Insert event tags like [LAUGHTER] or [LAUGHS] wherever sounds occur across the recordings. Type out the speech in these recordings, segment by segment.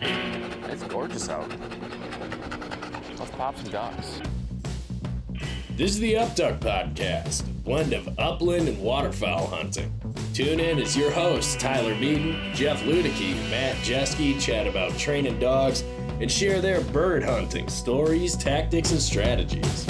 It's gorgeous out. Let's pop some ducks. This is the Upduck Podcast, a blend of upland and waterfowl hunting. Tune in as your hosts, Tyler Beaton, Jeff Ludicky, Matt Jeske, chat about training dogs and share their bird hunting stories, tactics, and strategies.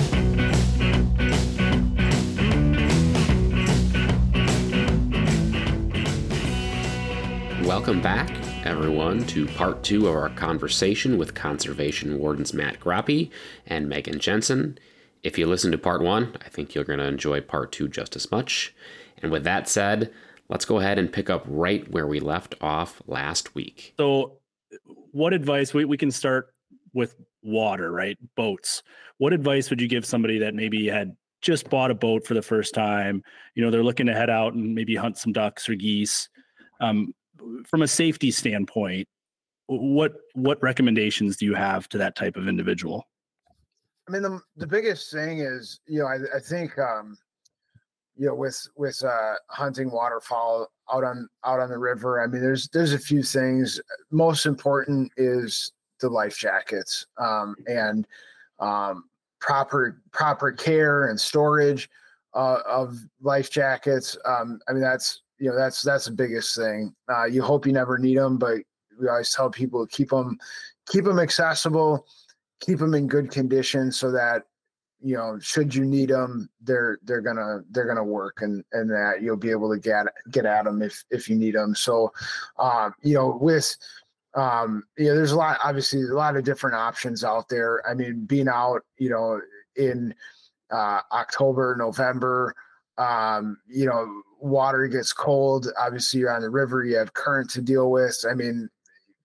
Welcome back, everyone, to part two of our conversation with conservation wardens Matt Groppi and Meghan Jensen. If you listen to part one, I think you're going to enjoy part two just as much. And with that said, let's go ahead and pick up right where we left off last week. So, what advice we, we can start with water, right? Boats. What advice would you give somebody that maybe had just bought a boat for the first time? You know, they're looking to head out and maybe hunt some ducks or geese. Um, from a safety standpoint, what what recommendations do you have to that type of individual? I mean, the the biggest thing is, you know, I, I think, um, you know, with with uh, hunting waterfowl out on out on the river. I mean, there's there's a few things. Most important is the life jackets um, and um, proper proper care and storage uh, of life jackets. Um, I mean, that's you know that's that's the biggest thing. Uh, you hope you never need them, but we always tell people keep them keep them accessible, keep them in good condition, so that you know should you need them, they're they're gonna they're gonna work, and and that you'll be able to get get at them if if you need them. So, um, you know, with um, yeah, there's a lot obviously a lot of different options out there. I mean, being out, you know, in uh, October, November, um, you know, water gets cold. Obviously, you're on the river. You have current to deal with. I mean,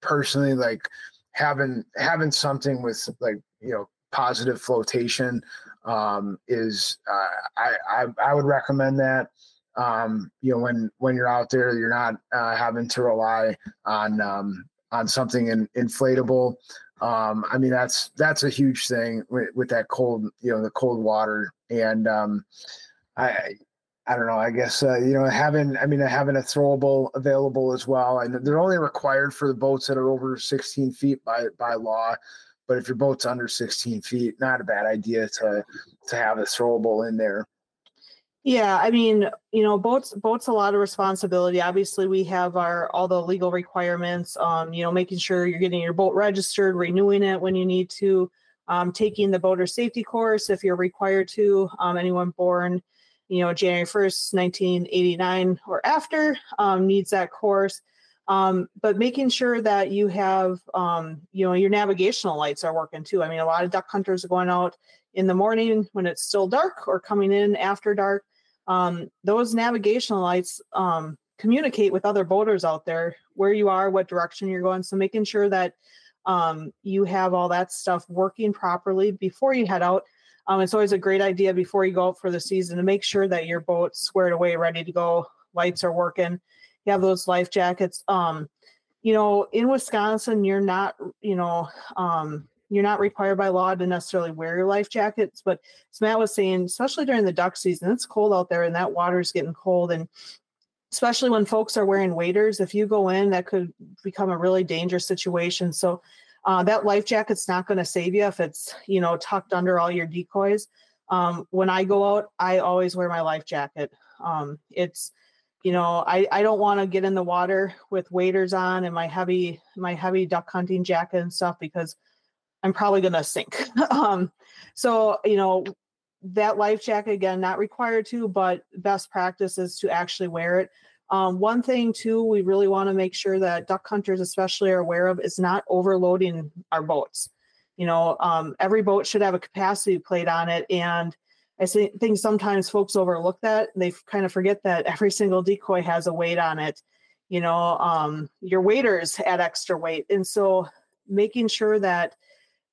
personally, like having having something with like you know positive flotation um, is uh, I, I I would recommend that. Um, you know, when when you're out there, you're not uh, having to rely on um, on something in, inflatable. Um, I mean, that's that's a huge thing with, with that cold, you know, the cold water. And um, I I don't know. I guess uh, you know having I mean having a throwable available as well. And they're only required for the boats that are over 16 feet by by law. But if your boat's under 16 feet, not a bad idea to to have a throwable in there. Yeah, I mean, you know, boats boats a lot of responsibility. Obviously, we have our all the legal requirements. Um, you know, making sure you're getting your boat registered, renewing it when you need to, um, taking the boater safety course if you're required to. Um, anyone born you know, January 1st, 1989 or after um, needs that course. Um, but making sure that you have, um, you know, your navigational lights are working too. I mean, a lot of duck hunters are going out in the morning when it's still dark or coming in after dark. Um, those navigational lights um, communicate with other boaters out there where you are, what direction you're going. So making sure that um, you have all that stuff working properly before you head out um, it's always a great idea before you go out for the season to make sure that your boat's squared away, ready to go. Lights are working. You have those life jackets. Um, you know, in Wisconsin, you're not, you know, um, you're not required by law to necessarily wear your life jackets. But as Matt was saying, especially during the duck season, it's cold out there and that water's getting cold. And especially when folks are wearing waders, if you go in, that could become a really dangerous situation. So uh, that life jacket's not going to save you if it's you know tucked under all your decoys. Um, when I go out, I always wear my life jacket. Um, it's you know I, I don't want to get in the water with waders on and my heavy my heavy duck hunting jacket and stuff because I'm probably going to sink. [LAUGHS] um, so you know that life jacket again not required to, but best practice is to actually wear it. Um, one thing too, we really want to make sure that duck hunters especially are aware of is not overloading our boats. You know, um, every boat should have a capacity plate on it, and I think sometimes folks overlook that. They kind of forget that [LAUGHS] every single decoy has a weight on it. You know, um, your waders add extra weight, and so making sure that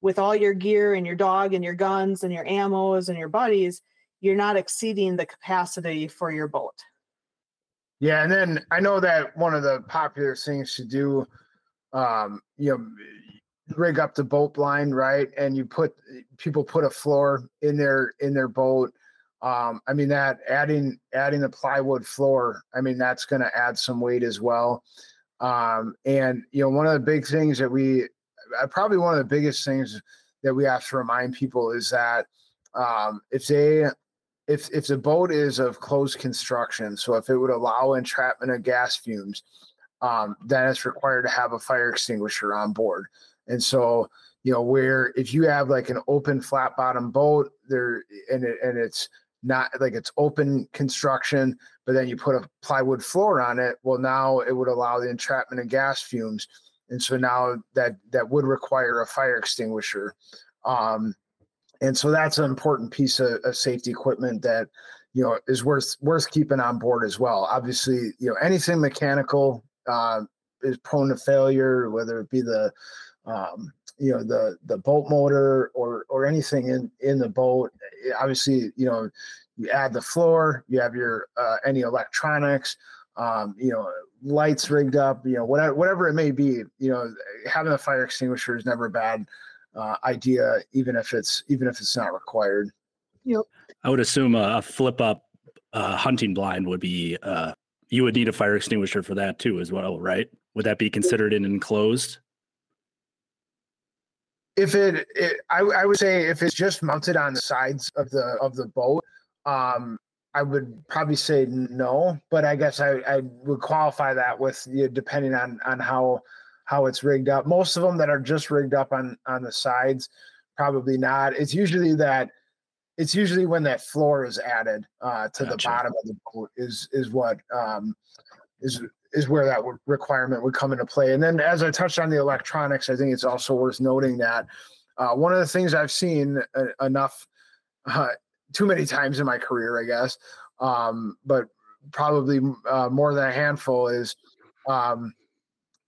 with all your gear and your dog and your guns and your ammos and your buddies, you're not exceeding the capacity for your boat. Yeah, and then I know that one of the popular things to do, um, you know, rig up the boat blind, right? And you put people put a floor in their in their boat. Um, I mean that adding adding the plywood floor, I mean that's going to add some weight as well. Um, and you know, one of the big things that we uh, probably one of the biggest things that we have to remind people is that um, if they if if the boat is of closed construction, so if it would allow entrapment of gas fumes, um, then it's required to have a fire extinguisher on board. And so, you know, where if you have like an open flat bottom boat there and it, and it's not like it's open construction, but then you put a plywood floor on it, well, now it would allow the entrapment of gas fumes. And so now that that would require a fire extinguisher. Um, and so that's an important piece of, of, safety equipment that you know is worth worth keeping on board as well. Obviously you know anything mechanical uh, is prone to failure whether it be the um, you know the the boat motor or or anything in in the boat obviously you know you add the floor you have your uh, any electronics um, you know lights rigged up you know whatever whatever it may be you know having a fire extinguisher is never bad uh, idea, even if it's even if it's not required. Yep. I would assume a, a flip up uh, hunting blind would be. Uh, you would need a fire extinguisher for that too, as well, right? Would that be considered an enclosed? If it, it I, I would say if it's just mounted on the sides of the of the boat, um, I would probably say no, but I guess I, I would qualify that with you know, depending on on how how it's rigged up. Most of them that are just rigged up on on the sides, probably not. It's usually that it's usually when that floor is added uh, to gotcha. the bottom of the boat is is what um, is is where that requirement would come into play. And then as I touched on the electronics, I think it's also worth noting that uh, one of the things I've seen uh, enough uh, too many times in my career, I guess, um, but probably uh, more than a handful is um,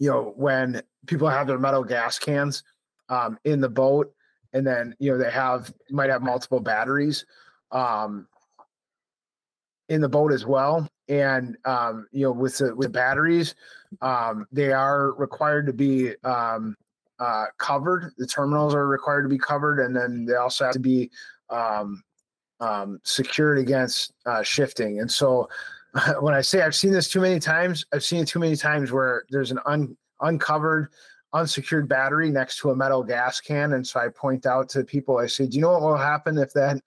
you know, when people have their metal gas cans um, in the boat, and then you know they have might have multiple batteries um, in the boat as well. And um, you know, with the with batteries, um, they are required to be um, uh, covered. The terminals are required to be covered, and then they also have to be um, um, secured against uh, shifting. And so, [LAUGHS] when I say I've seen this too many times, I've seen it too many times where there's an un, uncovered, unsecured battery next to a metal gas can. And so I point out to people, I say, Do you know what will happen if that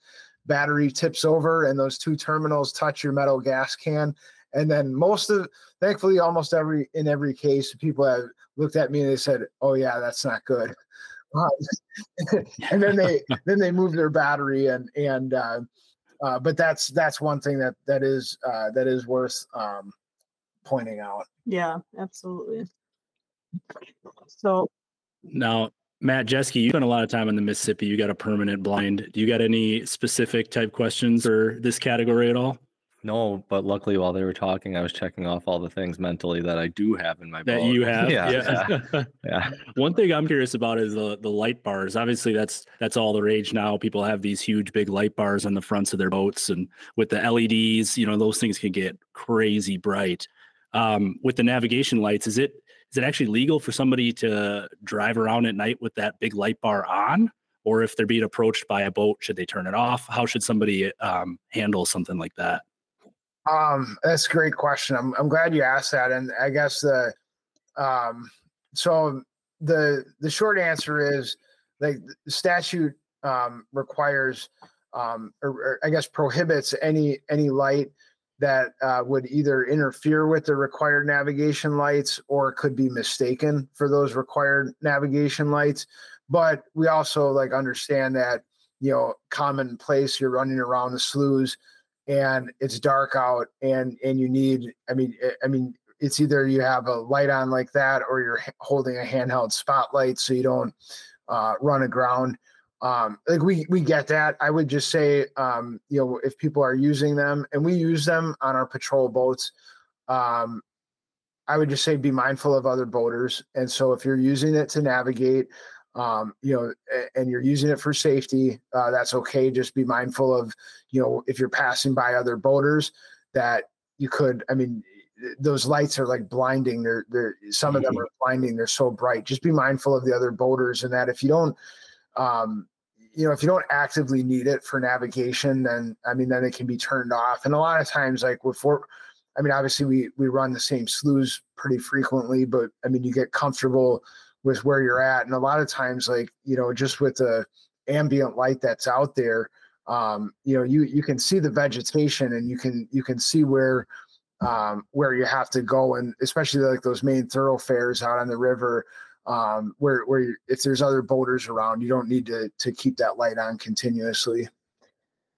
battery tips over and those two terminals touch your metal gas can? And then most of, thankfully, almost every in every case, people have looked at me and they said, "Oh yeah, that's not good." [LAUGHS] [LAUGHS] And then they then they move their battery and and uh, uh, but that's that's one thing that that is uh, that is worth um, pointing out. Yeah, absolutely. So now, Matt Jeske, you spent a lot of time in the Mississippi. You got a permanent blind. Do you got any specific type questions for this category at all? No, but luckily while they were talking, I was checking off all the things mentally that I do have in my boat. that boat. you have. [LAUGHS] Yeah, yeah. [LAUGHS] yeah. One thing I'm curious about is the the light bars. Obviously, that's that's all the rage now. People have these huge big light bars on the fronts of their boats, and with the LEDs, you know, those things can get crazy bright. Um, with the navigation lights, is it is it actually legal for somebody to drive around at night with that big light bar on? Or if they're being approached by a boat, should they turn it off? How should somebody um, handle something like that? Um, that's a great question. I'm I'm glad you asked that, and I guess the um, so the the short answer is like the statute um, requires um, or, or I guess prohibits any any light that uh, would either interfere with the required navigation lights or could be mistaken for those required navigation lights. But we also like understand that you know commonplace you're running around the sloughs and it's dark out and and you need i mean eh, i mean it's either you have a light on like that or you're holding a handheld spotlight so you don't uh, run aground. Um, like we we get that. I would just say um, you know if people are using them and we use them on our patrol boats um, i would just say be mindful of other boaters. And so if you're using it to navigate um, you know, and you're using it for safety, uh, that's okay. Just be mindful of, you know, if you're passing by other boaters, that you could. I mean, those lights are like blinding. They're they're some of them mm-hmm. are blinding. They're so bright. Just be mindful of the other boaters, and that if you don't, um, you know, if you don't actively need it for navigation, then I mean, then it can be turned off. And a lot of times, like with for I mean, obviously we we run the same sloughs pretty frequently, but I mean, you get comfortable with where you're at, and a lot of times, like you know, just with the ambient light that's out there, um, you know, you you can see the vegetation and you can you can see where um, where you have to go, and especially like those main thoroughfares out on the river. Um, where where if there's other boaters around, you don't need to to keep that light on continuously.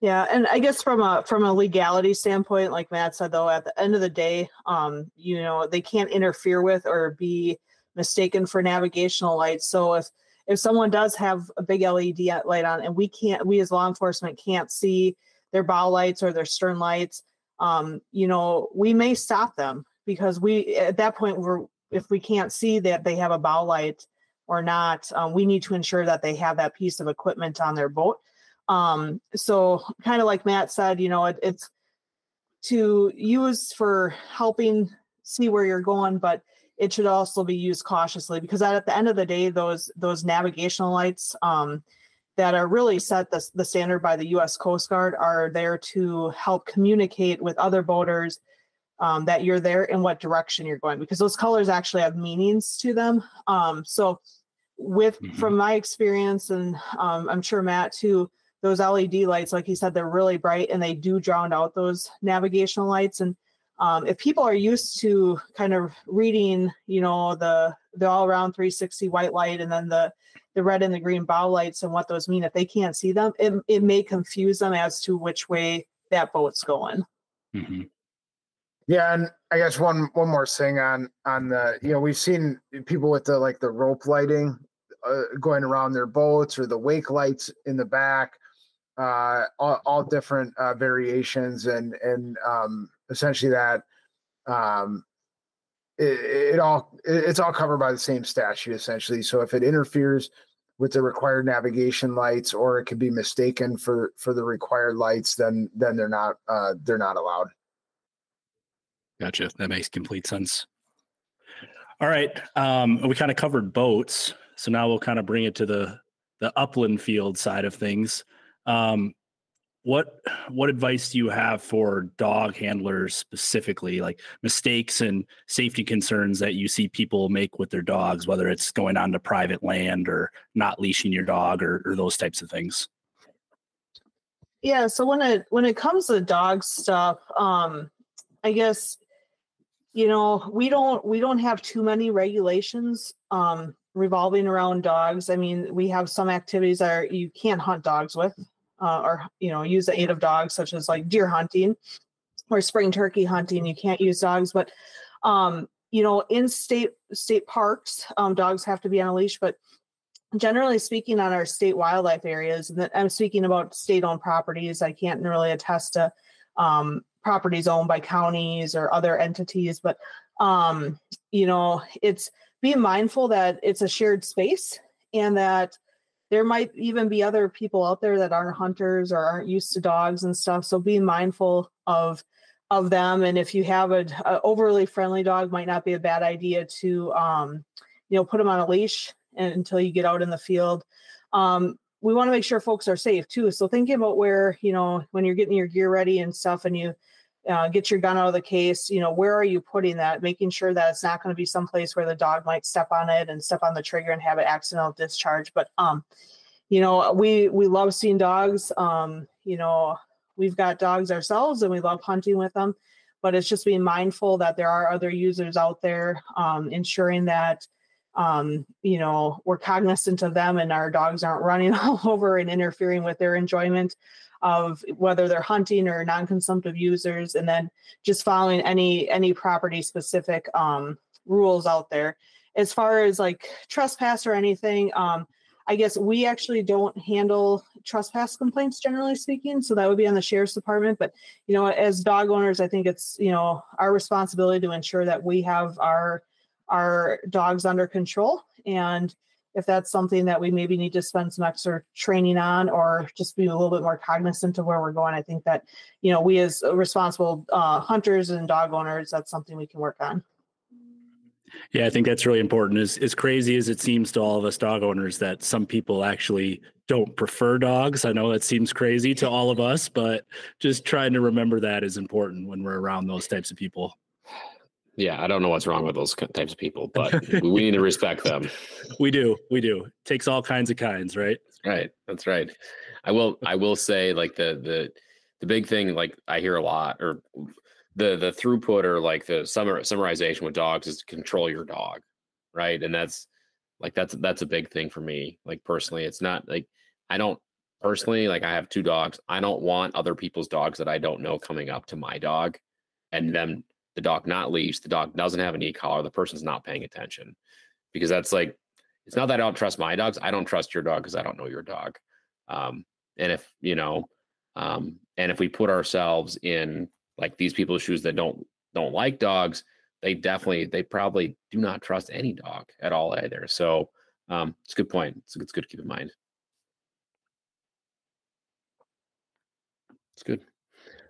Yeah, and I guess from a from a legality standpoint, like Matt said, though, at the end of the day, um, you know, they can't interfere with or be mistaken for navigational lights. So if if someone does have a big LED light on and we can't, we as law enforcement can't see their bow lights or their stern lights, um, you know, we may stop them because we at that point we're if we can't see that they have a bow light or not, um, we need to ensure that they have that piece of equipment on their boat. Um, so kind of like Matt said, you know, it, it's to use for helping see where you're going, but it should also be used cautiously because at the end of the day, those those navigational lights um, that are really set the, the standard by the U.S. Coast Guard are there to help communicate with other boaters um, that you're there and what direction you're going because those colors actually have meanings to them. Um, so, with mm-hmm. from my experience, and um, I'm sure Matt too, those LED lights, like he said, they're really bright and they do drown out those navigational lights. And um, if people are used to kind of reading, you know, the the all around 360 white light and then the the red and the green bow lights and what those mean, if they can't see them, it, it may confuse them as to which way that boat's going. Mm-hmm. Yeah, and I guess one one more thing on on the you know we've seen people with the like the rope lighting uh, going around their boats or the wake lights in the back uh, all, all different uh, variations and and um, essentially that um, it, it all it, it's all covered by the same statute essentially. So if it interferes with the required navigation lights or it could be mistaken for for the required lights, then then they're not uh, they're not allowed. Gotcha. That makes complete sense. All right, um, we kind of covered boats, so now we'll kind of bring it to the the upland field side of things. Um, what what advice do you have for dog handlers specifically, like mistakes and safety concerns that you see people make with their dogs, whether it's going onto private land or not leashing your dog or, or those types of things? Yeah, so when it when it comes to dog stuff, um, I guess you know we don't we don't have too many regulations um, revolving around dogs. I mean, we have some activities that are, you can't hunt dogs with uh, or you know use the aid of dogs such as like deer hunting or spring turkey hunting you can't use dogs but um, you know in state state parks um, dogs have to be on a leash but generally speaking on our state wildlife areas and i'm speaking about state owned properties i can't really attest to um, properties owned by counties or other entities but um, you know it's being mindful that it's a shared space and that there might even be other people out there that aren't hunters or aren't used to dogs and stuff. So being mindful of of them. And if you have a, a overly friendly dog might not be a bad idea to um, you know put them on a leash and, until you get out in the field. Um, we want to make sure folks are safe too. So thinking about where you know when you're getting your gear ready and stuff and you uh, get your gun out of the case you know where are you putting that? Making sure that it's not going to be someplace where the dog might step on it and step on the trigger and have an accidental discharge. But um you know we we love seeing dogs. Um you know we've got dogs ourselves and we love hunting with them but it's just being mindful that there are other users out there um ensuring that um, you know, we're cognizant of them and our dogs aren't running [LAUGHS] all over and interfering with their enjoyment of whether they're hunting or non-consumptive users and then just following any any property specific um, rules out there. As far as like trespass or anything um, i guess we actually don't handle trespass complaints generally speaking so that would be on the sheriff's department but you know as dog owners i think it's you know our responsibility to ensure that we have our our dogs under control and if that's something that we maybe need to spend some extra training on or just be a little bit more cognizant of where we're going i think that you know we as responsible uh, hunters and dog owners that's something we can work on Yeah, I think that's really important. As as crazy as it seems to all of us dog owners that some people actually don't prefer dogs. I know that seems crazy to all of us, but just trying to remember that is important when we're around those types of people. Yeah, I don't know what's wrong with those types of people, but [LAUGHS] we need to respect them. We do. We do. It takes all kinds of kinds, right? Right. That's right. I will I will say like the the the big thing like I hear a lot or the the throughput or like the summar, summarization with dogs is to control your dog, right? And that's like that's that's a big thing for me. Like personally, it's not like I don't personally like I have two dogs. I don't want other people's dogs that I don't know coming up to my dog and them the dog not leashed, the dog doesn't have an e-collar, the person's not paying attention. Because that's like it's not that I don't trust my dogs. I don't trust your dog because I don't know your dog. Um, and if you know, um, and if we put ourselves in like these people's shoes that don't don't like dogs, they definitely they probably do not trust any dog at all either. So um, it's a good point. It's, it's good to keep in mind. It's good.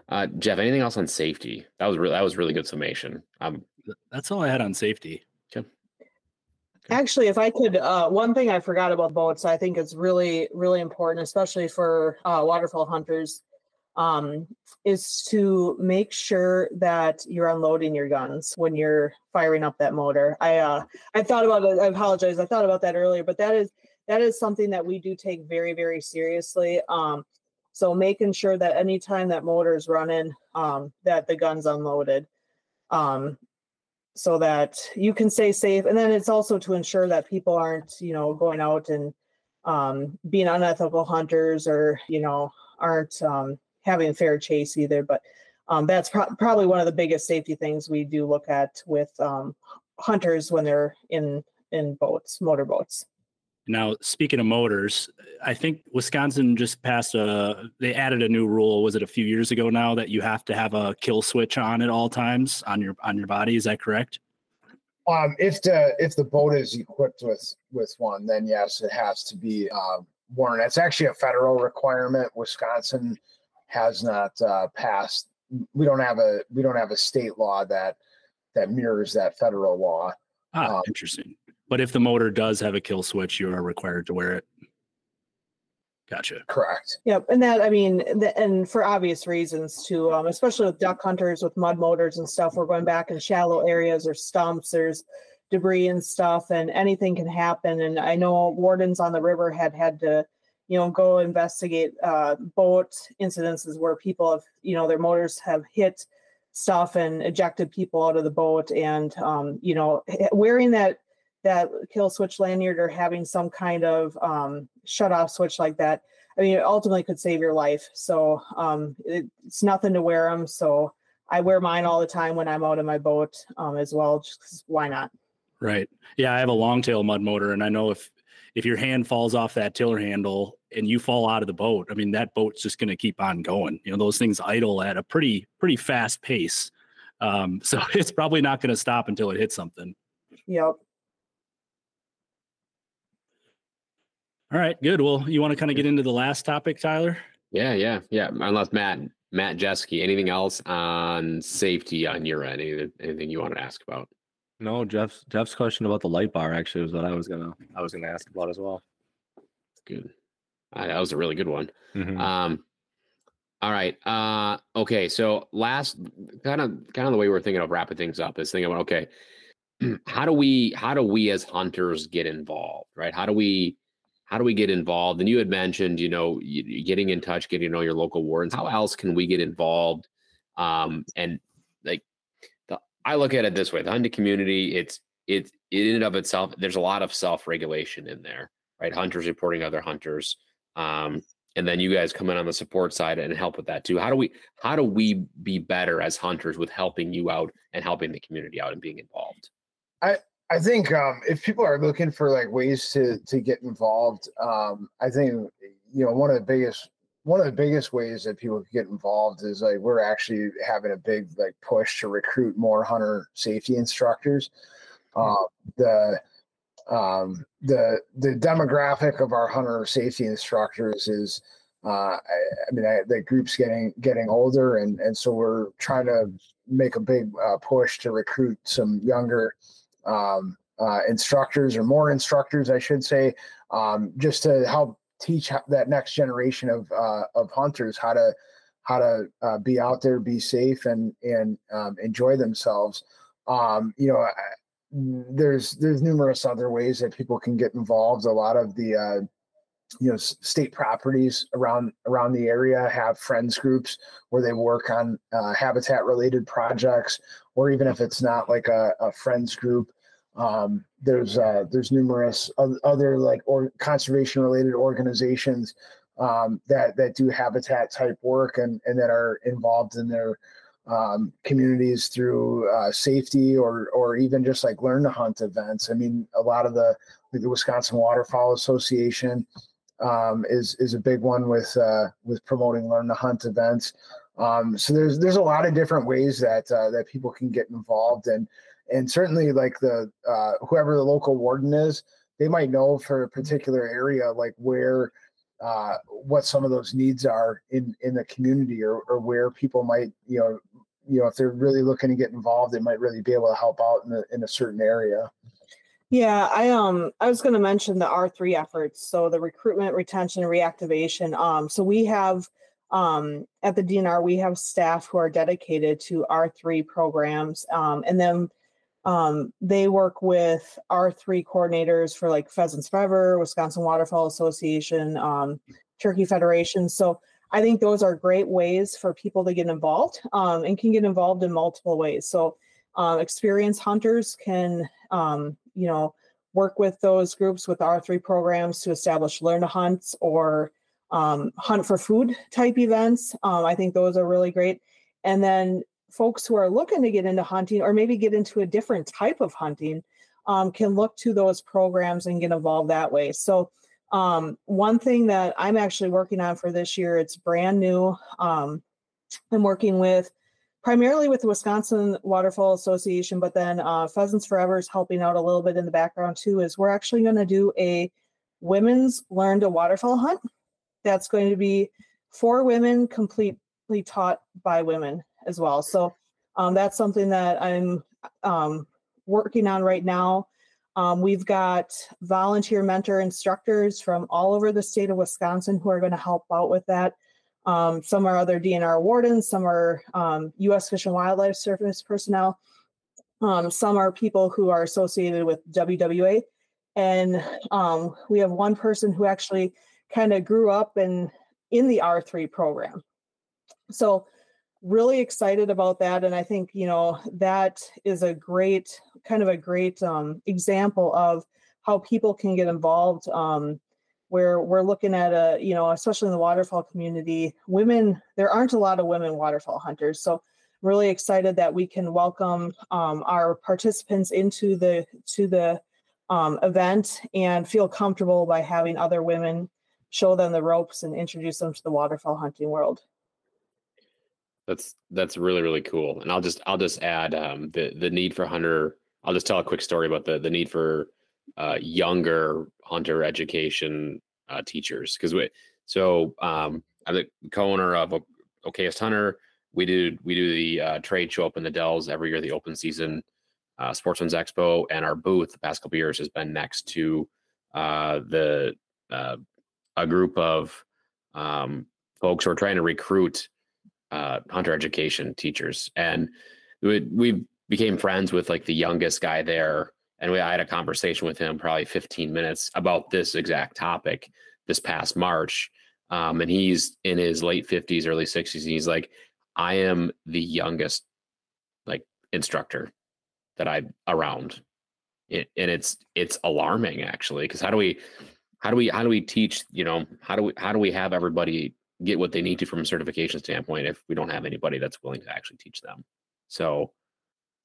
Uh, Jeff, anything else on safety? That was really that was really good summation. Um, That's all I had on safety. Okay. Actually, if I could, uh, one thing I forgot about boats, I think it's really, really important, especially for uh, waterfowl hunters, um, is to make sure that you're unloading your guns when you're firing up that motor. I, uh, I thought about it. I apologize. I thought about that earlier, but that is that is something that we do take very, very seriously. Um, so making sure that anytime that motor is running, um, that the gun's unloaded. Um, so that you can stay safe. And then it's also to ensure that people aren't, you know, going out and um, being unethical hunters or, you know, aren't um, having fair chase either. But um, that's pro- probably one of the biggest safety things we do look at with um, hunters when they're in in boats, motorboats. Now, speaking of motors, I think Wisconsin just passed a. They added a new rule. Was it a few years ago now that you have to have a kill switch on at all times on your on your body? Is that correct? Um, if the if the boat is equipped with with one, then yes, it has to be uh, worn. It's actually a federal requirement. Wisconsin has not uh, passed. We don't have a we don't have a state law that that mirrors that federal law. Ah, Um, interesting. But if the motor does have a kill switch, you are required to wear it. Gotcha. Correct. Yep, and that I mean, the, and for obvious reasons too, um, especially with duck hunters with mud motors and stuff. We're going back in shallow areas or stumps. There's debris and stuff, and anything can happen. And I know wardens on the river had had to, you know, go investigate uh, boat incidences where people have, you know, their motors have hit stuff and ejected people out of the boat. And um, you know, h- wearing that that kill switch lanyard or having some kind of um, shut off switch like that I mean, it ultimately could save your life. So um, it, it's nothing to wear them. So I wear mine all the time when I'm out in my boat um, as well. Just why not? Right. Yeah, I have a long tail mud motor, and I know if if your hand falls off that tiller handle and you fall out of the boat, I mean that boat's just going to keep on going. You know, those things idle at a pretty pretty fast pace. Um, [LAUGHS] so it's probably not going to stop until it hits something. Yep. All right, good. Well, you want to kind of get into the last topic, Tyler? yeah, yeah, yeah. Unless Matt, Matt Jeske, anything else on safety on your end? Anything, anything you want to ask about? No, Jeff's Jeff's question about the light bar actually was what I was gonna I was gonna ask about as well. Good. Uh, that was a really good one. Mhm. Um, all right. Uh, okay. So last, kind of, kind of the way we're thinking of wrapping things up is thinking about okay, [CLEARS THROAT] how do we, how do we as hunters get involved, right? How do we, how do we get involved? And you had mentioned, you know, getting in touch, getting to know your local wardens. How else can we get involved? Um, and like, the, I look at it this way: the hunting community, it's it in and of itself. There's a lot of self regulation in there, right? Hunters reporting other hunters. Um, and then you guys come in on the support side and help with that too. How do we how do we be better as hunters with helping you out and helping the community out and being involved? I think um, if people are looking for like ways to to get involved, um, I think you know one of the biggest one of the biggest ways that people can get involved is like we're actually having a big like push to recruit more hunter safety instructors. Uh, the um, the the demographic of our hunter safety instructors is uh, I, I mean I, the group's getting getting older and and so we're trying to make a big uh, push to recruit some younger um, uh, instructors or more instructors, I should say, um, just to help teach that next generation of uh, of hunters how to how to uh, be out there, be safe, and and um, enjoy themselves. Um, you know, there's there's numerous other ways that people can get involved. A lot of the uh, you know state properties around around the area have friends groups where they work on uh, habitat related projects, or even if it's not like a, a friends group, um, there's uh, there's numerous other like or conservation related organizations um, that that do habitat type work and and that are involved in their um, communities through uh, safety or or even just like learn to hunt events. I mean, a lot of the like the Wisconsin Waterfowl Association um, is is a big one with uh, with promoting learn to hunt events. Um, so there's there's a lot of different ways that uh, that people can get involved and and certainly like the uh, whoever the local warden is, they might know for a particular area like where uh, what some of those needs are in in the community or, or where people might you know you know if they're really looking to get involved they might really be able to help out in a, in a certain area. Yeah i um i was going to mention the r3 efforts so the recruitment retention reactivation um so we have um at the dnr we have staff who are dedicated to r3 programs um and then um, they work with R3 coordinators for like Pheasants Forever, Wisconsin Waterfowl Association, um, Turkey Federation. So I think those are great ways for people to get involved um, and can get involved in multiple ways. So uh, experienced hunters can, um, you know, work with those groups with R3 programs to establish learn to hunt or um, hunt for food type events. I think those are really great. And then folks who are looking to get into hunting or maybe get into a different type of hunting um, can look to those programs and get involved that way. So, um, one thing that I'm actually working on for this year, it's brand new. Um, I'm working with primarily with the Wisconsin Waterfowl Association, but then uh, Pheasants Forever is helping out a little bit in the background too. Is we're actually going to do a women's learn to waterfowl hunt. That's going to be for women, completely taught by women as well. So um, that's something that I'm um, working on right now. Um, we've got volunteer mentor instructors from all over the state of Wisconsin who are going to help out with that. Um, some are other DNR wardens, some are U.S. Um, Fish and Wildlife Service personnel, um, some are people who are associated with WWA, and we have one person who actually kind of grew up in in the R3 program. So really excited about that and i think you know that is a great kind of a great um, example of how people can get involved um, where we're looking at a you know especially in the waterfowl community women there aren't a lot of women waterfowl hunters so really excited that we can welcome um, our participants into the to the um, event and feel comfortable by having other women show them the ropes and introduce them to the waterfowl hunting world that's that's really really cool. And I'll just I'll just add um, the the need for hunter. I'll just tell a quick story about the the need for uh, younger hunter education uh, teachers because we so um, I'm the co-owner of Okayest Hunter. We do we do the uh, trade show up in the Dells every year, the open season uh, Sportsman's Expo, and our booth the past couple years has been next to uh, the uh, a group of um, folks who are trying to recruit uh, hunter education teachers, and we, we became friends with like the youngest guy there, and we I had a conversation with him probably 15 minutes about this exact topic this past March. Um, and he's in his late 50s, early 60s, and he's like, I am the youngest like instructor that I'm around. And it's it's alarming actually because how do we how do we how do we teach you know how do we how do we have everybody get what they need to from a certification standpoint if we don't have anybody that's willing to actually teach them. So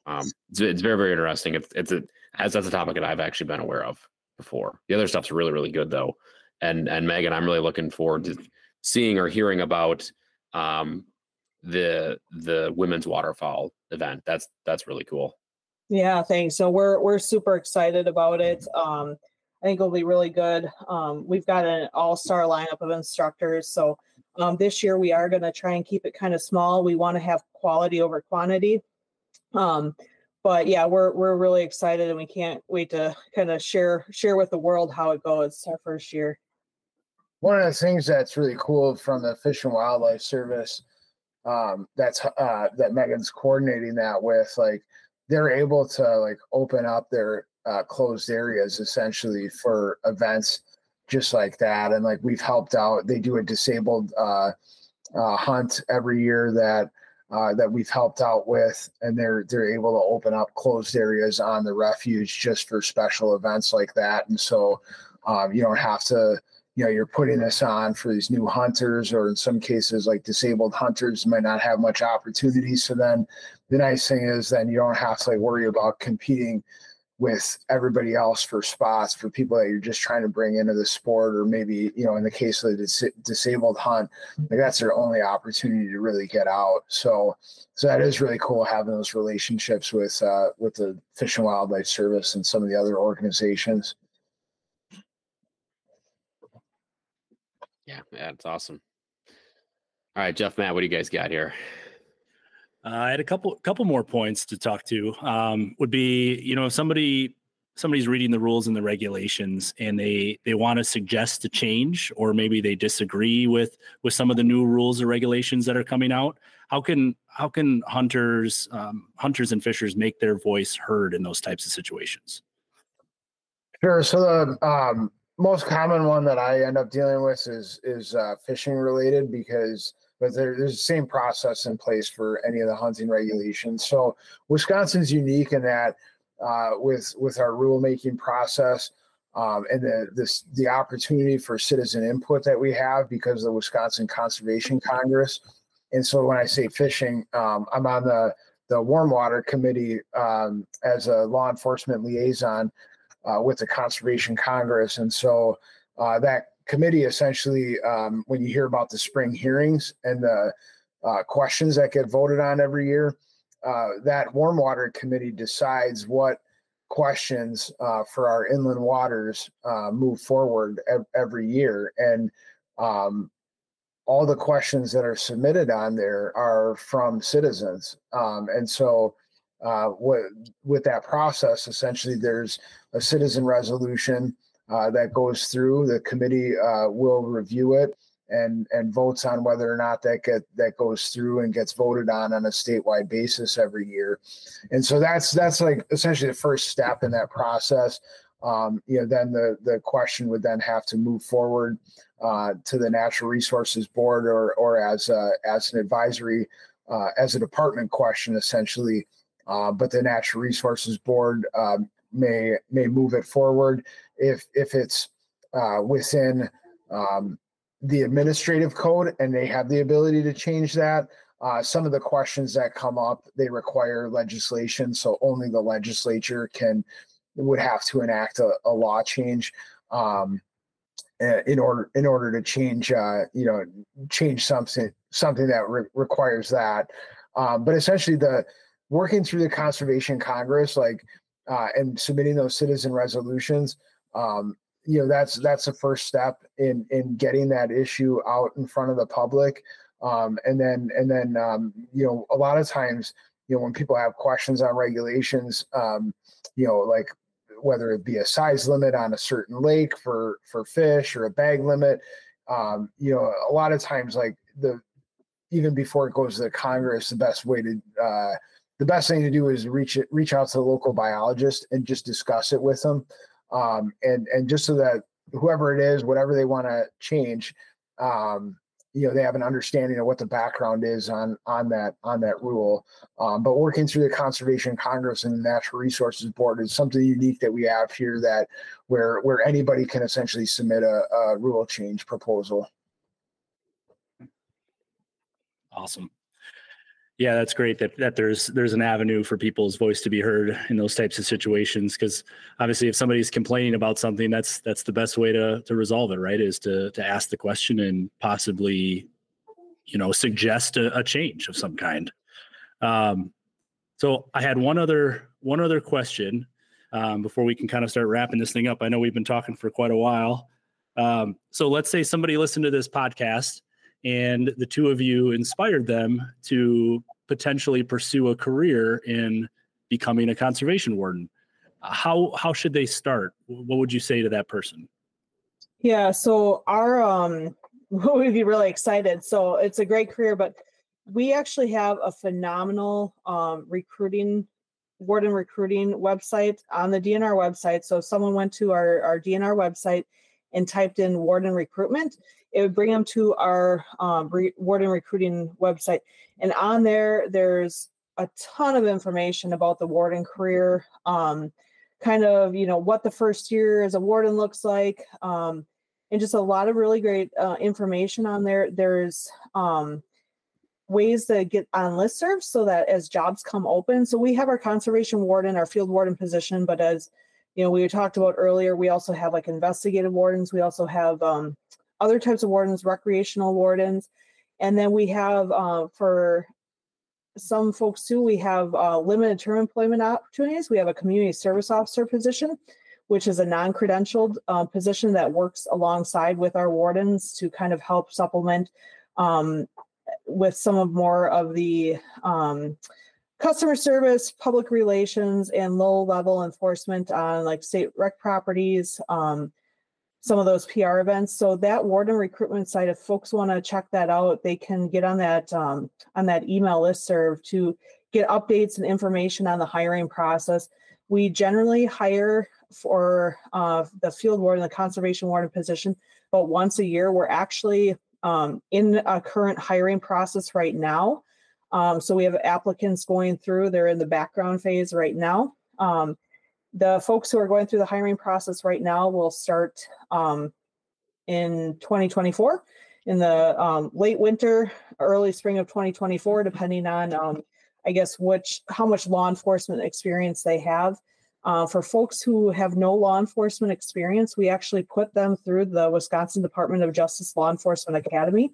um, it's, it's very very interesting. It's it's a as that's a topic that I've actually been aware of before. The other stuff's really really good though, and and Meghan, I'm really looking forward to seeing or hearing about um, the the women's waterfowl event. That's that's really cool. Yeah, thanks. So we're we're super excited about it. Um, I think it'll be really good. Um, we've got an all star lineup of instructors, so um, this year, we are going to try and keep it kind of small. We want to have quality over quantity. Um, but yeah, we're we're really excited and we can't wait to kind of share share with the world how it goes. It's our first year. One of the things that's really cool from the Fish and Wildlife Service, um, that's uh, that Meghan's coordinating that with, like they're able to like open up their uh, closed areas essentially for events just like that, and like we've helped out. They do a disabled uh, uh, hunt every year that uh, that we've helped out with, and they're they're able to open up closed areas on the refuge just for special events like that. And so um, you don't have to, you know, you're putting this on for these new hunters, or in some cases, like disabled hunters might not have much opportunity. So then, the nice thing is then you don't have to like worry about competing with everybody else for spots for people that you're just trying to bring into the sport or maybe you know in the case of the dis- disabled hunt like that's their only opportunity to really get out so so that is really cool having those relationships with uh with the fish and wildlife service and some of the other organizations Yeah, that's awesome. All right, Jeff, Matt, what do you guys got here? Uh, I had a couple couple more points to talk to. Um, would be you know if somebody somebody's reading the rules and the regulations and they they want to suggest a change or maybe they disagree with with some of the new rules or regulations that are coming out. How can how can hunters um, hunters and fishers make their voice heard in those types of situations? Sure. So the um, most common one that I end up dealing with is is uh, fishing related because but there, there's the same process in place for any of the hunting regulations. So Wisconsin's unique in that uh, with with our rulemaking process um, and the this the opportunity for citizen input that we have because of the Wisconsin Conservation Congress. And so when I say fishing, um, I'm on the the warm water committee um, as a law enforcement liaison uh, with the Conservation Congress, and so uh, that committee essentially, um, when you hear about the spring hearings and the uh, questions that get voted on every year, uh, that warm water committee decides what questions uh, for our inland waters uh, move forward ev- every year. And um, all the questions that are submitted on there are from citizens. Um, and so, uh, with, with that process, essentially, there's a citizen resolution uh, that goes through. The committee uh, will review it and and votes on whether or not that get that goes through and gets voted on on a statewide basis every year. And so that's that's like essentially the first step in that process. Um, you know, then the the question would then have to move forward uh, to the Natural Resources Board or or as a, as an advisory uh, as a department question essentially. Uh, but the Natural Resources Board um, may may move it forward if if it's uh, within um, the administrative code and they have the ability to change that. Uh, some of the questions that come up they require legislation, so only the legislature can would have to enact a, a law change um, in order in order to change uh, you know change something something that re- requires that. Um, but essentially, the working through the conservation congress like uh, and submitting those citizen resolutions um, you know that's that's the first step in in getting that issue out in front of the public. Um, and then and then um, you know a lot of times you know when people have questions on regulations um, you know like whether it be a size limit on a certain lake for for fish or a bag limit um, you know a lot of times like the even before it goes to the congress the best way to uh, the best thing to do is reach it reach out to the local biologist and just discuss it with them um, and and just so that whoever it is, whatever they want to change, um, you know, they have an understanding of what the background is on on that on that rule. Um, but working through the Conservation Congress and the Natural Resources Board is something unique that we have here that where where anybody can essentially submit a, a rule change proposal. Awesome. Yeah, that's great that that there's there's an avenue for people's voice to be heard in those types of situations because obviously if somebody's complaining about something that's that's the best way to to resolve it right is to to ask the question and possibly you know suggest a, a change of some kind. Um, so I had one other one other question um, before we can kind of start wrapping this thing up. I know we've been talking for quite a while. Um, so let's say somebody listened to this podcast and the two of you inspired them to potentially pursue a career in becoming a conservation warden. How how should they start? What would you say to that person? Yeah, so our um [LAUGHS] we'd be really excited. So it's a great career, but we actually have a phenomenal um, recruiting warden recruiting website on the DNR website. So if someone went to our, our DNR website and typed in warden recruitment, it would bring them to our um, re- warden recruiting website. And on there, there's a ton of information about the warden career, um, kind of, you know, what the first year as a warden looks like, um, and just a lot of really great uh, information on there. There's um, ways to get on listservs so that as jobs come open, so we have our conservation warden, our field warden position, but as you know, we talked about earlier, we also have like investigative wardens. We also have um, other types of wardens, recreational wardens, and then we have uh, for some folks too, we have uh, limited term employment opportunities. We have a community service officer position, which is a non-credentialed uh, position that works alongside with our wardens to kind of help supplement um, with some of more of the um, customer service, public relations, and low level enforcement on like state rec properties, um, some of those PR events. So that warden recruitment site, if folks want to check that out, they can get on that um, on that email list serve to get updates and information on the hiring process. We generally hire for uh, the field warden, the conservation warden position, but once a year. We're actually um, in a current hiring process right now. Um, so we have applicants going through, they're in the background phase right now. The folks who are going through the hiring process right now will start um, in 2024 in the um, late winter, early spring of 2024, depending on, um, I guess, which how much law enforcement experience they have. Uh, for folks who have no law enforcement experience, we actually put them through the Wisconsin Department of Justice Law Enforcement Academy.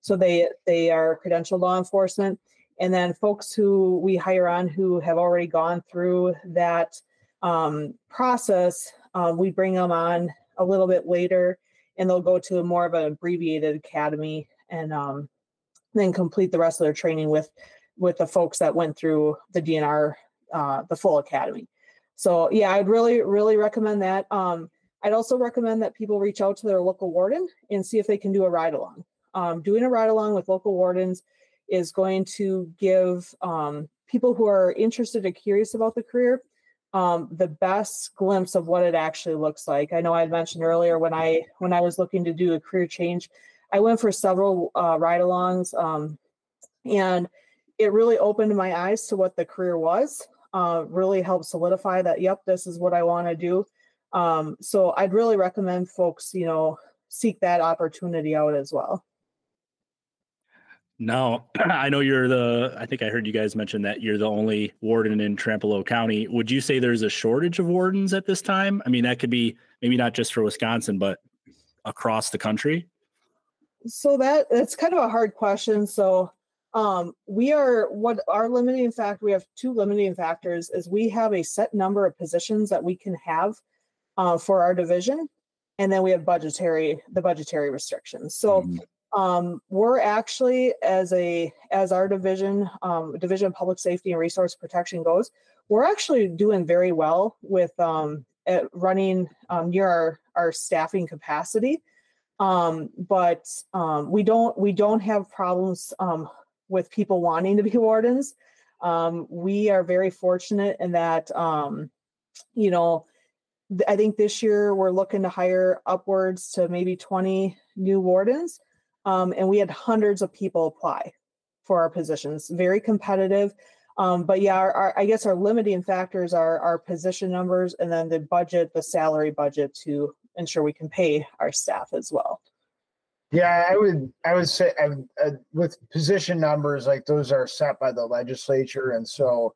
So they they are credentialed law enforcement. And then folks who we hire on who have already gone through that um, process, um, we bring them on a little bit later and they'll go to a more of an abbreviated academy and um, then complete the rest of their training with with the folks that went through the DNR, uh, the full academy. So yeah, I'd really, really recommend that. Um, I'd also recommend that people reach out to their local warden and see if they can do a ride along. Um, doing a ride along with local wardens is going to give um, people who are interested and curious about the career um, the best glimpse of what it actually looks like. I know I mentioned earlier when I when I was looking to do a career change, I went for several uh, ride-alongs, um, and it really opened my eyes to what the career was uh, really helped solidify that, yep, this is what I want to do. Um, so I'd really recommend folks, you know, seek that opportunity out as well. Now, [CLEARS THROAT] I know you're the, I think I heard you guys mention that you're the only warden in Trempealeau County. Would you say there's a shortage of wardens at this time? I mean, that could be maybe not just for Wisconsin, but across the country. So that that's kind of a hard question. So um, we are what our limiting factor we have two limiting factors is we have a set number of positions that we can have uh, for our division and then we have budgetary the budgetary restrictions so mm-hmm. Um, we're actually as a as our division um, division of public safety and resource protection goes we're actually doing very well with um, running um, near our, our staffing capacity um, but um, we don't we don't have problems with people wanting to be wardens. We are very fortunate in that, you know, I think this year we're looking to hire upwards to maybe 20 new wardens. Um, and we had hundreds of people apply for our positions, very competitive. Um, but yeah, our, our, I guess our limiting factors are our position numbers and then the budget, the salary budget to ensure we can pay our staff as well. Yeah, I would I would say I, uh, with position numbers like those are set by the legislature, and so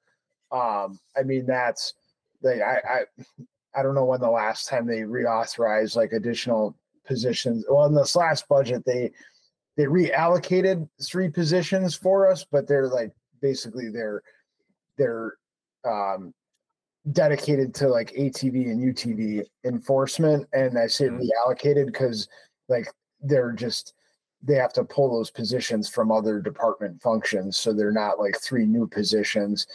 um, I mean that's they I, I I don't know when the last time they reauthorized like additional positions. Well, in this last budget they they reallocated three positions for us, but they're like basically they're they're um, dedicated to like ATV and UTV enforcement, and I say mm-hmm. reallocated because like they're just they have to pull those positions from other department functions so they're not like three new positions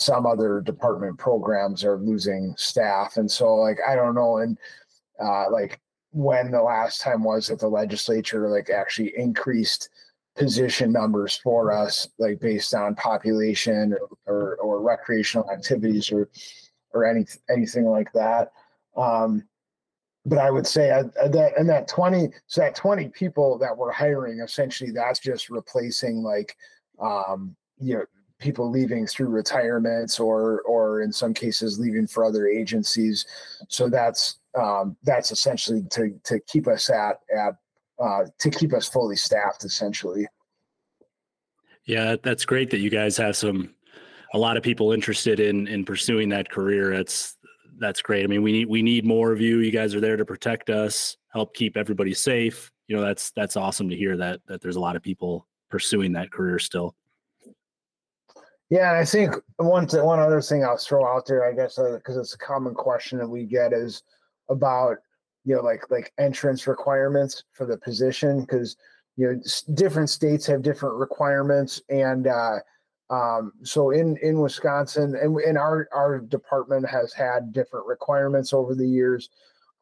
some other department programs are losing staff, and so like I don't know, and uh, like when the last time was that the legislature like actually increased position numbers for us, like based on population or, or, recreational activities or or any anything like that. Um, but I would say uh, uh, that and that 20 so that 20 people that we're hiring essentially that's just replacing like um you know people leaving through retirements or or in some cases leaving for other agencies so that's um that's essentially to to keep us at at uh to keep us fully staffed essentially Yeah, that's great that you guys have some a lot of people interested in in pursuing that career. That's that's great. I mean, we need we need more of you. You guys are there to protect us, help keep everybody safe. You know, that's that's awesome to hear that that there's a lot of people pursuing that career still. Yeah, and I think one th- one other thing I'll throw out there, I guess, because uh, it's a common question that we get is about you know like like entrance requirements for the position because you know different states have different requirements and uh, um, so in in Wisconsin and in our our department has had different requirements over the years.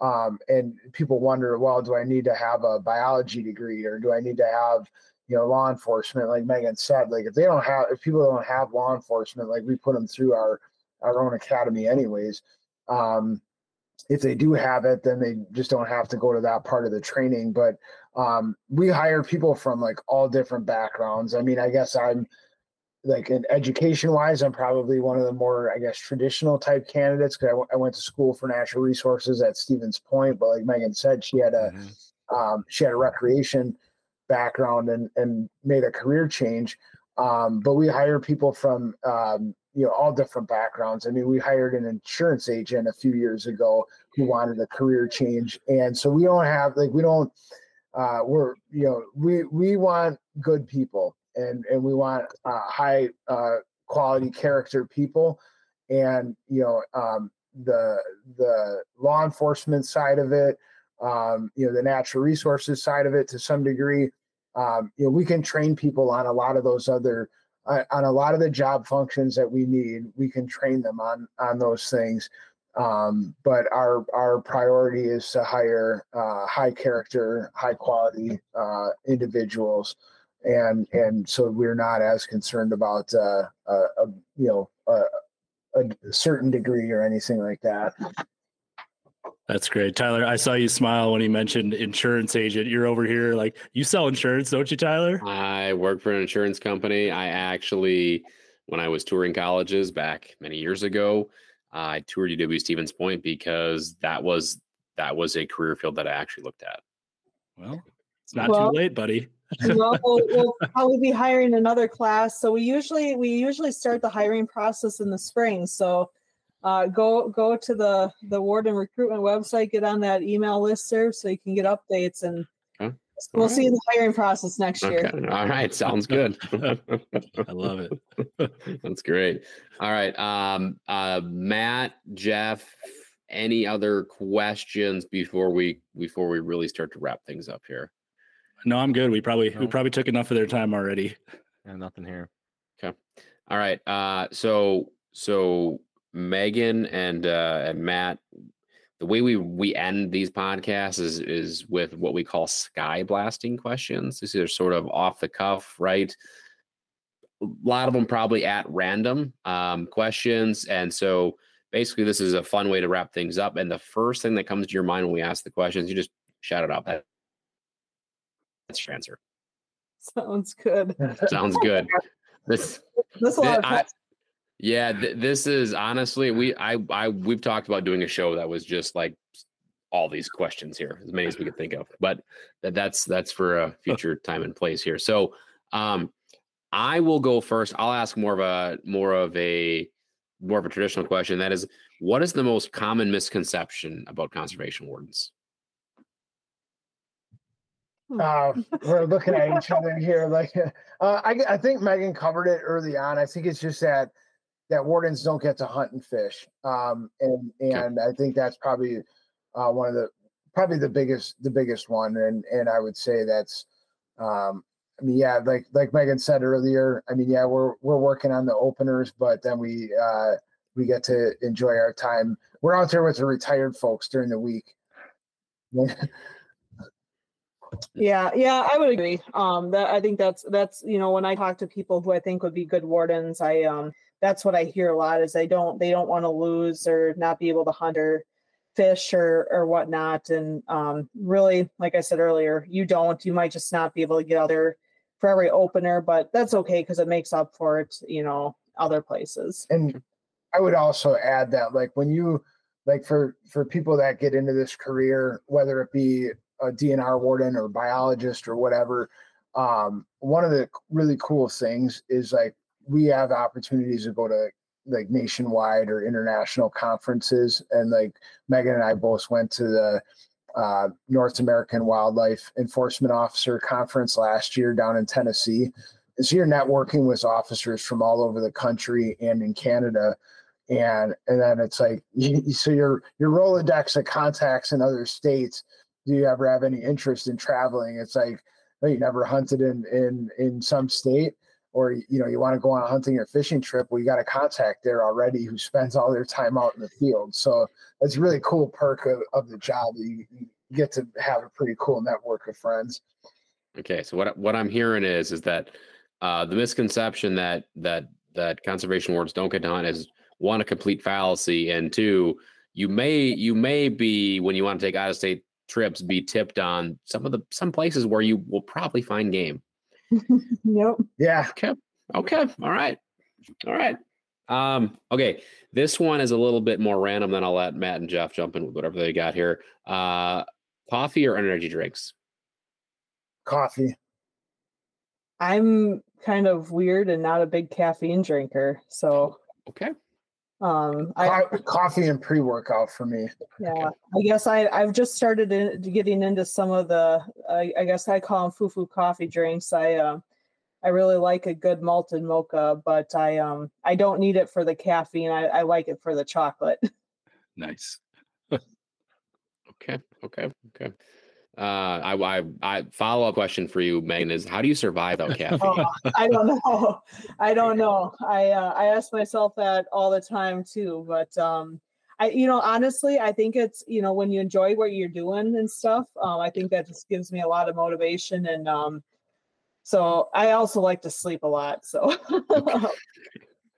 Um, and people wonder, well, do I need to have a biology degree or do I need to have you know law enforcement like Meghan said like if they don't have if people don't have law enforcement like we put them through our our own academy anyways um if they do have it then they just don't have to go to that part of the training. But um we hire people from like all different backgrounds. I mean i guess i'm like in education wise i'm probably one of the more i guess traditional type candidates because I, w- I went to school for natural resources at stevens point but like Meghan said she had a um, she had a recreation background and and made a career change. Um, but we hire people from um, you know all different backgrounds. I mean, we hired an insurance agent a few years ago who wanted a career change, and so we don't have like we don't uh, we're you know we we want good people and and we want uh, high uh, quality character people, and you know um, the the law enforcement side of it um, you know, the natural resources side of it to some degree. Um, you know, we can train people on a lot of those other uh, on a lot of the job functions that we need. We can train them on on those things. Um, but our our priority is to hire uh, high character, high quality uh, individuals, and and so we're not as concerned about uh, a, a you know a, a certain degree or anything like that. That's great. Tyler, I saw you smile when he mentioned insurance agent. You're over here like you sell insurance, don't you, Tyler? I work for an insurance company. I actually, when I was touring colleges back many years ago, I toured UW Stevens Point because that was that was a career field that I actually looked at. Well, it's not Well- too late, buddy. well, we'll, [LAUGHS] we'll probably be hiring another class. So we usually we usually start the hiring process in the spring. So uh, go go to the the warden recruitment website, get on that email list there, so you can get updates, and Okay. we'll All see you in the hiring process next year. Okay. All right. Sounds good. [LAUGHS] I love it. [LAUGHS] That's great. All right. Um, uh, Matt, Jeff, any other questions before we before we really start to wrap things up here? No, I'm good. We probably we probably took enough of their time already. Yeah, nothing here. Okay. All right. Uh, so so Meghan and uh, and Matt, the way we we end these podcasts is is with what we call sky blasting questions. These are sort of off the cuff, right? A lot of them probably at random um, questions, and so basically this is a fun way to wrap things up. And the first thing that comes to your mind when we ask the questions, you just shout it out. That's your answer. Sounds good. Sounds good. [LAUGHS] This That's a lot Th- of I- yeah, th- this is honestly we I I we've talked about doing a show that was just like all these questions here, as many as we could think of. But that that's that's for a future time and place here. So um I will go first. I'll ask more of a more of a more of a traditional question. That is, what is the most common misconception about conservation wardens? uh, we're looking at each other here. Like, [LAUGHS] uh, I, I think Meghan covered it early on. I think it's just that that wardens don't get to hunt and fish, um, and and I think that's probably uh, one of the probably the biggest the biggest one. And and I would say that's um, I mean, yeah, like like Meghan said earlier. I mean, yeah, we're we're working on the openers, but then we uh, we get to enjoy our time. We're out there with the retired folks during the week. [LAUGHS] Yeah, yeah, I would agree. Um, that I think that's that's you know when I talk to people who I think would be good wardens, I um that's what I hear a lot is they don't they don't want to lose or not be able to hunt or fish or or whatnot. And um, really, like I said earlier, you don't. You might just not be able to get out there for every opener, but that's okay because it makes up for it. You know, other places. And I would also add that like when you like for for people that get into this career, whether it be a DNR warden or biologist or whatever, um, one of the really cool things is like we have opportunities to go to like nationwide or international conferences, and like Meghan and I both went to the uh, North American Wildlife Enforcement Officer Conference last year down in Tennessee. And so you're networking with officers from all over the country and in Canada. And and then it's like [LAUGHS] so your your Rolodex of contacts in other states. Do you ever have any interest in traveling? It's like, well, you never hunted in in in some state or you know you want to go on a hunting or fishing trip well you got a contact there already who spends all their time out in the field so it's a really cool perk of, of the job you, you get to have a pretty cool network of friends Okay, so what what I'm hearing is is that uh, the misconception that that that conservation wardens don't get to hunt is one a complete fallacy, and two you may you may be when you want to take out of state trips be tipped on some of the some places where you will probably find game. [LAUGHS] yep. yeah Okay. Okay. All right. All right. Um, okay. This one is a little bit more random. Then I'll let Matt and Jeff jump in with whatever they got here. Uh, coffee or energy drinks? coffee I'm kind of weird and not a big caffeine drinker, so Okay. Um I coffee and pre-workout for me yeah I guess I I've just started in, getting into some of the I, I guess I call them foo-foo coffee drinks. I um I really like a good malted mocha, but I um I don't need it for the caffeine. I, I like it for the chocolate. [LAUGHS] Nice. [LAUGHS] Okay. Okay. Okay. Uh, I, I, I follow up question for you, Meghan, is how do you survive without [LAUGHS] caffeine? Oh, I don't know. I don't know. I uh, I ask myself that all the time too. But um, I you know honestly, I think it's you know when you enjoy what you're doing and stuff. Um, I think that just gives me a lot of motivation and um, so I also like to sleep a lot. So [LAUGHS]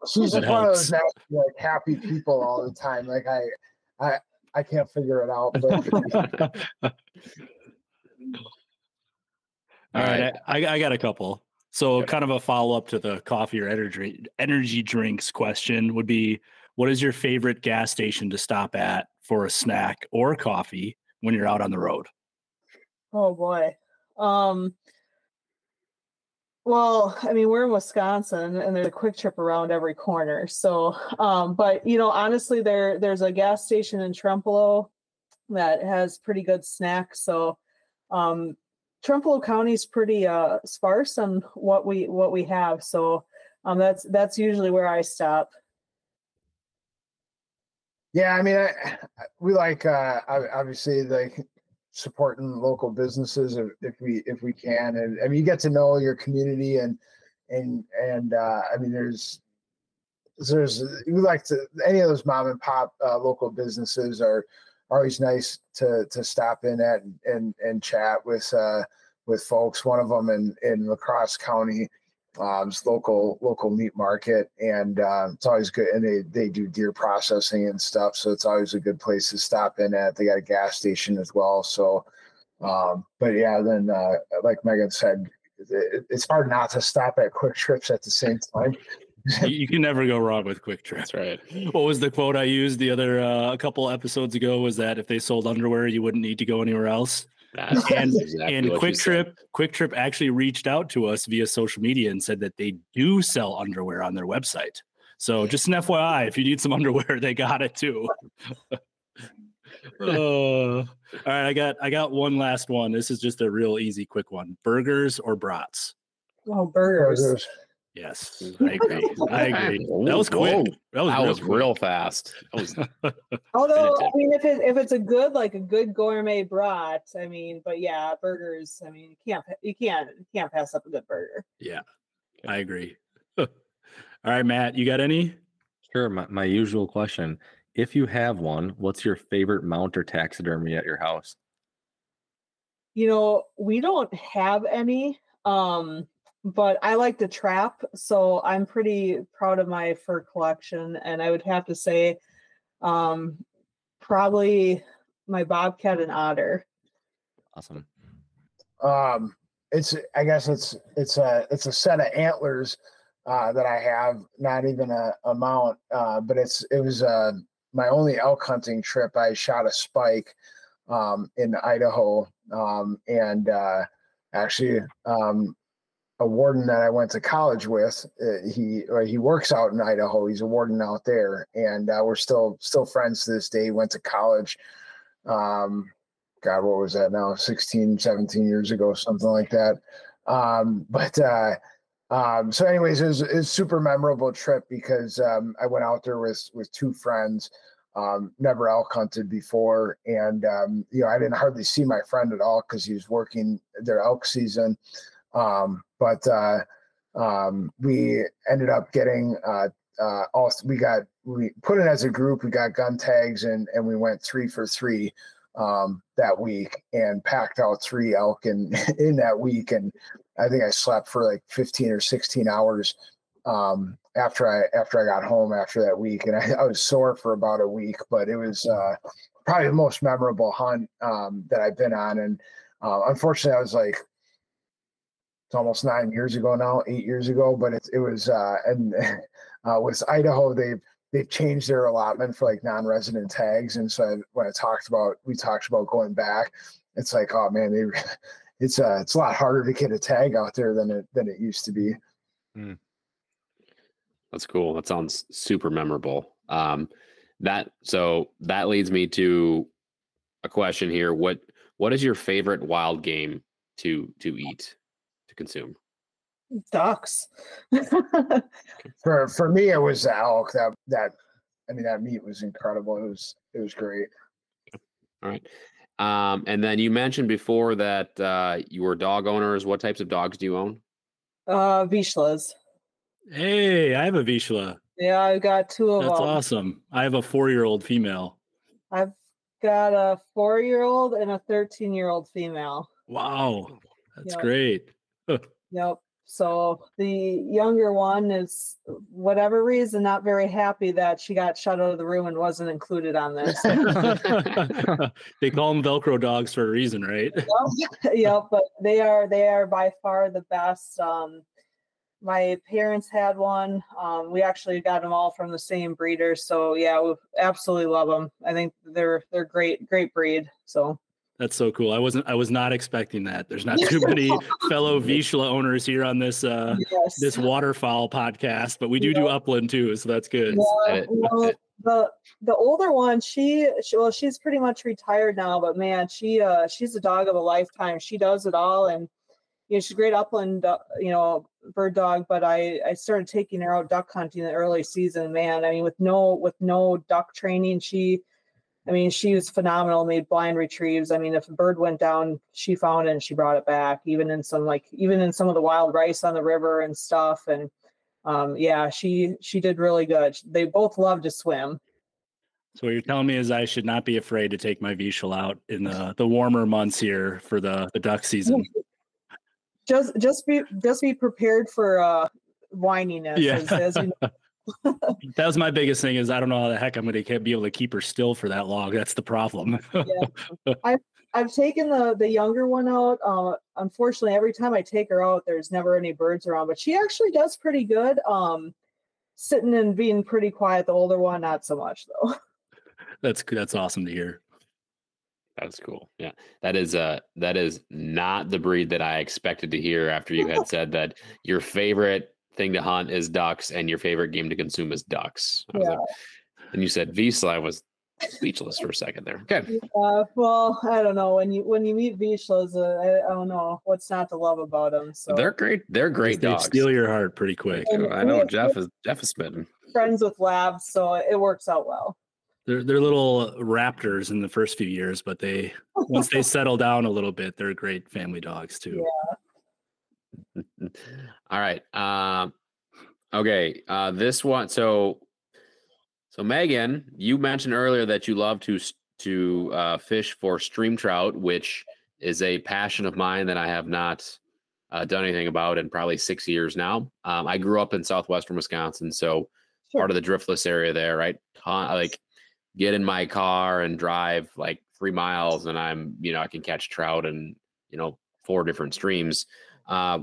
she's [LAUGHS] one of those like happy people all the time like i i i can't figure it out but All right, right. I, I got a couple. So, Yep. kind of a follow up to the coffee or energy energy drinks question would be: What is your favorite gas station to stop at for a snack or coffee when you're out on the road? oh boy. Um. Well, I mean, we're in Wisconsin, and there's a Kwik Trip around every corner. So, um, but you know, honestly, there there's a gas station in Trempealeau that has pretty good snacks. So, um, Trempealeau County is pretty uh sparse on what we what we have. So, um, that's that's usually where I stop. yeah i mean I, [SIGHS] we like uh ob- obviously like supporting local businesses if, if we if we can and i mean you get to know your community and and and uh i mean there's there's we like to any of those mom and pop uh, local businesses are always nice to to stop in at and and, chat with uh with folks one of them in in La Crosse county um local local meat market and uh, it's always good and they they do deer processing and stuff so it's always a good place to stop in at. They got a gas station as well so um but yeah then uh like Meghan said it, it's hard not to stop at Kwik Trips at the same time you, [LAUGHS] you can never go wrong with Kwik Trip. That's right. What was the quote I used the other uh, a couple episodes ago? Was that if they sold underwear, you wouldn't need to go anywhere else? That's And- exactly and Kwik you said. Trip, Kwik Trip actually reached out to us via social media and said that they do sell underwear on their website. So just an FYI, if you need some [LAUGHS] underwear, they got it too. [LAUGHS] Uh, all right, I got I got one last one. This is just a real easy, quick one. Burgers or brats? Oh, burgers. Burgers. Yes, [LAUGHS] I agree. I agree. That was quick. Whoa. That was, That real was quick. real fast. That was [LAUGHS] Although I mean, if it if it's a good like a good gourmet brat, I mean, but yeah, burgers. I mean, you can't you can't you can't pass up a good burger. Yeah, I agree. [LAUGHS] All right, Matt, you got any? Sure. My, my usual question. If you have one, what's your favorite mount or taxidermy at your house? You know, we don't have any, um, but I like to trap, so I'm pretty proud of my fur collection, and I would have to say, um, probably my bobcat and otter. Awesome. Um, it's I guess it's it's a it's a set of antlers uh, that I have, not even a, a mount, uh, but it's it was uh, my only elk hunting trip. I shot a spike um, in Idaho, um, and uh, actually um, a warden that I went to college with, uh, he or he works out in Idaho. He's a warden out there, and uh, we're still still friends to this day. Went to college. Um, God, what was that now? 16, 17 years ago, something like that. Um, but uh, um, so, anyways, it was, it was a super memorable trip because um, I went out there with with two friends. Um, never elk hunted before, and um, you know I didn't hardly see my friend at all because he was working their elk season. Um, but uh, um, we ended up getting uh, uh, all we got we put in as a group. We got gun tags and and we went three for three um, that week and packed out three elk in [LAUGHS] in that week. And I think I slept for like 15 or 16 hours um, after I after I got home after that week. And I, I was sore for about a week, but it was uh, probably the most memorable hunt um, that I've been on. And uh, unfortunately, I was like it's almost nine years ago now, eight years ago, but it, it was uh, and [LAUGHS] uh, with Idaho, they've they've changed their allotment for like non-resident tags, and so I, when I talked about we talked about going back, it's like oh man, they [LAUGHS] it's uh it's a lot harder to get a tag out there than it than it used to be. That's cool. That sounds super memorable. Um, that so that leads me to a question here. What what is your favorite wild game to to eat consume? Ducks. For for me, it was the elk that that I mean that meat was incredible. It was it was great. All right. Um, and then you mentioned before that uh, you were dog owners. What types of dogs do you own? uh, Vizslas. Hey, I have a Vizsla. Yeah, I've got two of That's them. That's awesome. I have a four-year-old female. I've got a four-year-old and a thirteen-year-old female. Wow, that's Yep. great. [LAUGHS] Yep. So the younger one is, whatever reason, not very happy that she got shut out of the room and wasn't included on this. [LAUGHS] they call them Velcro dogs for a reason, right? [LAUGHS] Yep, yep, but they are they are by far the best. Um, my parents had one. Um, we actually got them all from the same breeder, so yeah, we absolutely love them. I think they're they're great great breed. So That's so cool. I wasn't. I was not expecting that. There's not [LAUGHS] too many [LAUGHS] fellow Vizsla owners here on this uh, yes, this waterfowl podcast, but we do do upland too, so that's good. Yeah, well, the the older one, she, she well, she's pretty much retired now, but man, she uh she's a dog of a lifetime. She does it all, and you know she's a great upland, uh, you know, bird dog. But I I started taking her out duck hunting in the early season. Man, I mean, with no with no duck training, she. I mean, she was phenomenal. Made blind retrieves. I mean, if a bird went down, she found it and she brought it back. Even in some like, even in some of the wild rice on the river and stuff. And um, yeah, she she did really good. They both love to swim. So what you're telling me is I should not be afraid to take my Vizsla out in the the warmer months here for the the duck season. [LAUGHS] Just just be just be prepared for uh whininess. Yeah. As, as you know. [LAUGHS] [LAUGHS] That was my biggest thing is I don't know how the heck I'm going to be able to keep her still for that long. That's the problem. [LAUGHS] I've taken the the younger one out. Uh, unfortunately, every time I take her out, there's never any birds around. But she actually does pretty good. Um, sitting and being pretty quiet. The older one, not so much though. [LAUGHS] that's that's awesome to hear. That's cool. Yeah. That is uh that is not the breed that I expected to hear after you had said that your favorite thing to hunt is ducks and your favorite game to consume is ducks. I was Yeah. like, and you said Vizsla I was speechless for a second there. Okay. Uh, well, I don't know when you when you meet Vizslas, uh, I, I don't know what's not to love about them. So They're great. They're great They dogs. steal your heart pretty quick. And I know have Jeff is Jeff is smitten. friends with labs, so it works out well. They're they're little raptors in the first few years, but they once they [LAUGHS] settle down a little bit, they're great family dogs too. [LAUGHS] All right. Um okay. Uh this one so so Meghan, you mentioned earlier that you love to to uh fish for stream trout, which is a passion of mine that I have not uh, done anything about in probably six years now. Um, I grew up in southwestern Wisconsin, so Sure. part of the driftless area there, right? Like get in my car and drive like three miles, and I'm you know I can catch trout in you know four different streams. Uh,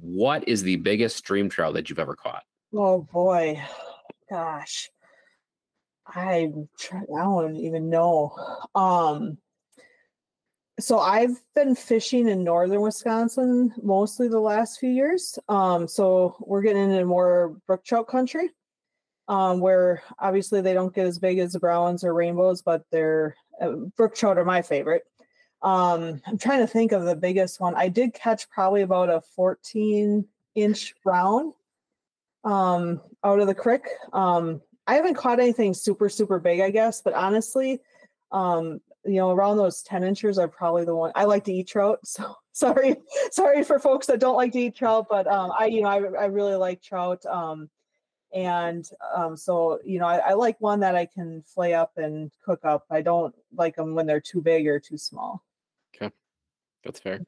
what is the biggest stream trout that you've ever caught? Oh boy, gosh, I I don't even know. Um, so I've been fishing in northern Wisconsin mostly the last few years. Um, so we're getting into more brook trout country, um, where obviously they don't get as big as the browns or rainbows, but they're uh, brook trout are my favorite. Um, I'm trying to think of the biggest one. I did catch probably about a 14 inch brown um out of the creek. Um i haven't caught anything super super big i guess but honestly um you know around those 10 inches are probably the one i like to eat trout [LAUGHS] so sorry sorry for folks that don't like to eat trout but um i you know i, I really like trout um and um so you know I, I like one that i can flay up and cook up. I don't like them when they're too big or too small That's fair.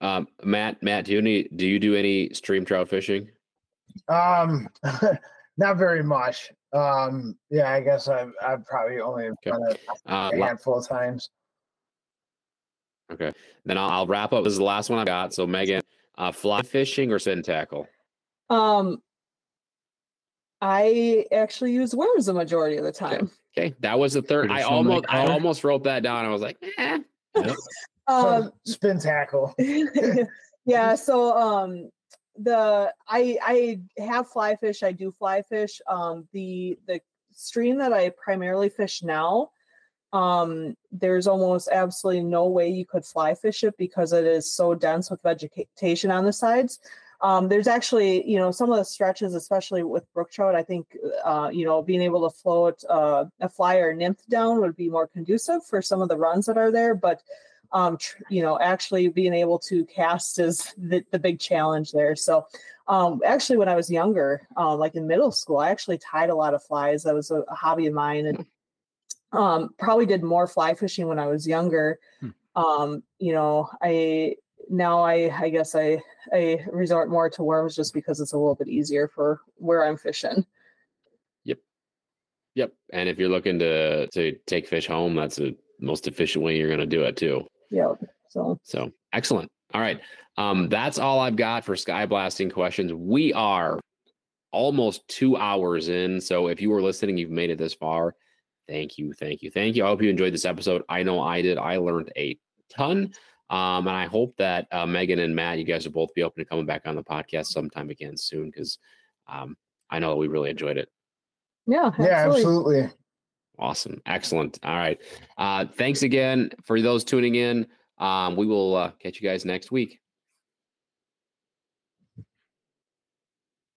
Um, Matt, Matt, do you any do you do any stream trout fishing? Um, [LAUGHS] not very much. Um, yeah, I guess I've I've probably only Okay. done it Uh, a la- handful of times. okay, then I'll, I'll wrap up. This is the last one I got. So Meghan, uh, fly fishing or spin tackle? um i actually use worms the majority of the time Okay, that was the third. I Traditional almost I almost wrote that down. I was like, eh. Um Spin tackle. [LAUGHS] yeah so um the i i have fly fish i do fly fish um the the stream that i primarily fish now um there's almost absolutely no way you could fly fish it because it is so dense with vegetation on the sides um there's actually you know some of the stretches especially with brook trout i think uh you know being able to float uh, a fly or nymph down would be more conducive for some of the runs that are there but um tr- you know actually being able to cast is the, the big challenge there so um actually when i was younger um like in middle school i actually tied a lot of flies that was a, a hobby of mine and um probably did more fly fishing when i was younger Hmm. um you know i now i i guess i i resort more to worms just because it's a little bit easier for where i'm fishing Yep, Yep. And if you're looking to to take fish home, that's the most efficient way you're going to do it too. Yeah so So excellent. All right. Um, that's all I've got for sky blasting questions. We are almost two hours in. So if you were listening, you've made it this far. Thank you. Thank you. Thank you. I hope you enjoyed this episode. I know I did. I learned a ton. Um, and I hope that uh, Meghan and Matt, you guys will both be open to coming back on the podcast sometime again soon because um, I know we really enjoyed it. yeah Yeah, absolutely. Awesome. Excellent. All right. Uh, thanks again for those tuning in. Um, we will uh, catch you guys next week.